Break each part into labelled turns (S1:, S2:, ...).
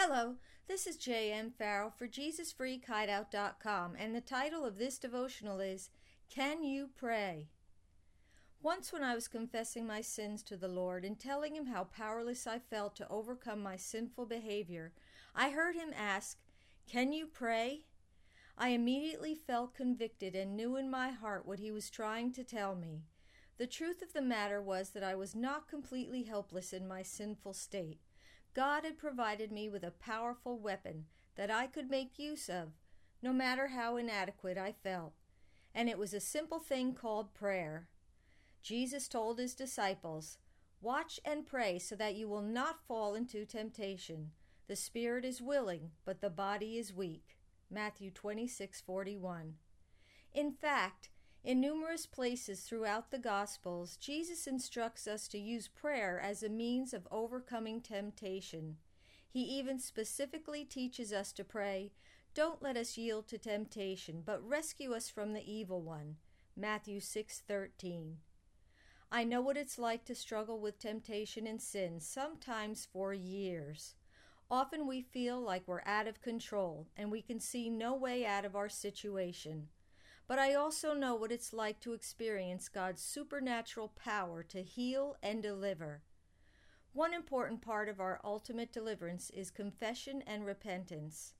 S1: Hello, this is J.M. Farrell for JesusFreakHideout.com, and the title of this devotional is Can You Pray? Once, when I was confessing my sins to the Lord and telling Him how powerless I felt to overcome my sinful behavior, I heard Him ask, Can you pray? I immediately felt convicted and knew in my heart what He was trying to tell me. The truth of the matter was that I was not completely helpless in my sinful state. God had provided me with a powerful weapon that I could make use of, no matter how inadequate I felt. And it was a simple thing called prayer. Jesus told his disciples, Watch and pray so that you will not fall into temptation. The spirit is willing, but the body is weak. Matthew 26:41. In fact, in numerous places throughout the Gospels, Jesus instructs us to use prayer as a means of overcoming temptation. He even specifically teaches us to pray, Don't let us yield to temptation, but rescue us from the evil one. Matthew 6:13. I know what it's like to struggle with temptation and sin, sometimes for years. Often we feel like we're out of control and we can see no way out of our situation but I also know what it's like to experience God's supernatural power to heal and deliver. One important part of our ultimate deliverance is confession and repentance.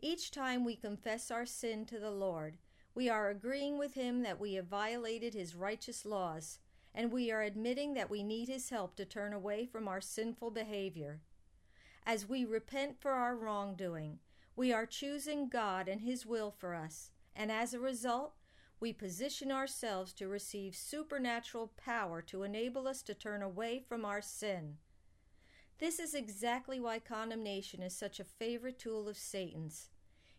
S1: Each time we confess our sin to the Lord, we are agreeing with Him that we have violated His righteous laws, and we are admitting that we need His help to turn away from our sinful behavior. As we repent for our wrongdoing, we are choosing God and His will for us and as a result, we position ourselves to receive supernatural power to enable us to turn away from our sin. This is exactly why condemnation is such a favorite tool of Satan's.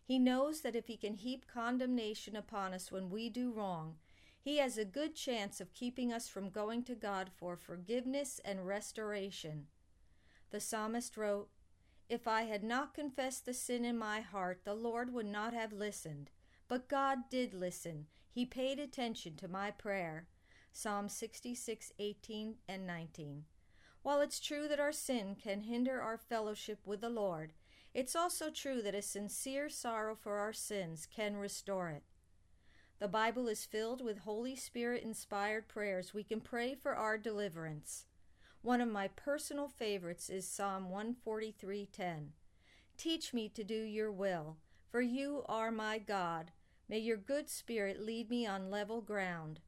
S1: He knows that if he can heap condemnation upon us when we do wrong, he has a good chance of keeping us from going to God for forgiveness and restoration. The psalmist wrote, If I had not confessed the sin in my heart, the Lord would not have listened. But God did listen. He paid attention to my prayer. Psalm 66, 18 and 19. While it's true that our sin can hinder our fellowship with the Lord, it's also true that a sincere sorrow for our sins can restore it. The Bible is filled with Holy Spirit inspired prayers we can pray for our deliverance. One of my personal favorites is Psalm 143:10. Teach me to do your will, for you are my God. May your good spirit lead me on level ground.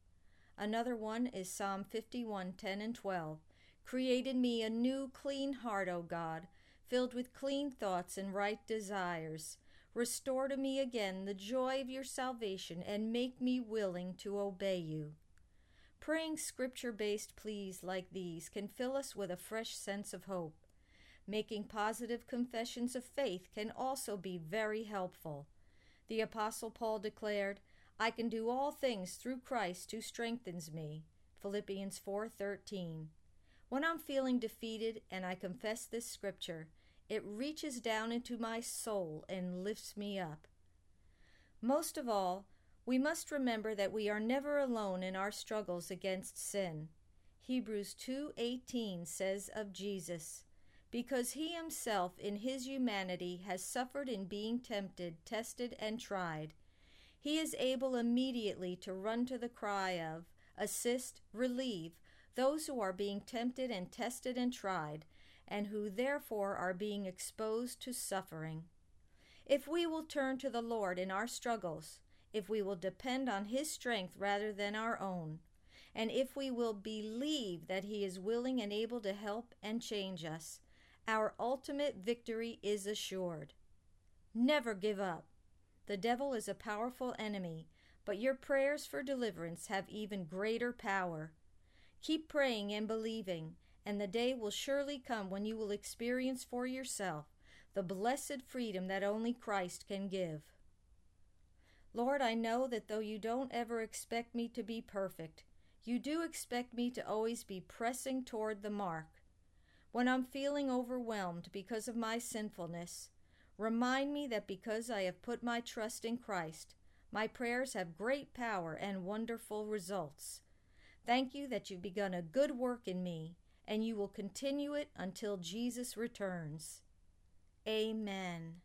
S1: Another one is Psalm 51 10 and 12. Create in me a new clean heart, O God, filled with clean thoughts and right desires. Restore to me again the joy of your salvation and make me willing to obey you. Praying scripture based pleas like these can fill us with a fresh sense of hope. Making positive confessions of faith can also be very helpful. The apostle Paul declared, "I can do all things through Christ who strengthens me." Philippians 4:13. When I'm feeling defeated and I confess this scripture, it reaches down into my soul and lifts me up. Most of all, we must remember that we are never alone in our struggles against sin. Hebrews 2:18 says of Jesus, because he himself in his humanity has suffered in being tempted, tested, and tried. He is able immediately to run to the cry of, assist, relieve those who are being tempted and tested and tried, and who therefore are being exposed to suffering. If we will turn to the Lord in our struggles, if we will depend on His strength rather than our own, and if we will believe that He is willing and able to help and change us, our ultimate victory is assured. Never give up. The devil is a powerful enemy, but your prayers for deliverance have even greater power. Keep praying and believing, and the day will surely come when you will experience for yourself the blessed freedom that only Christ can give. Lord, I know that though you don't ever expect me to be perfect, you do expect me to always be pressing toward the mark. When I'm feeling overwhelmed because of my sinfulness, remind me that because I have put my trust in Christ, my prayers have great power and wonderful results. Thank you that you've begun a good work in me, and you will continue it until Jesus returns. Amen.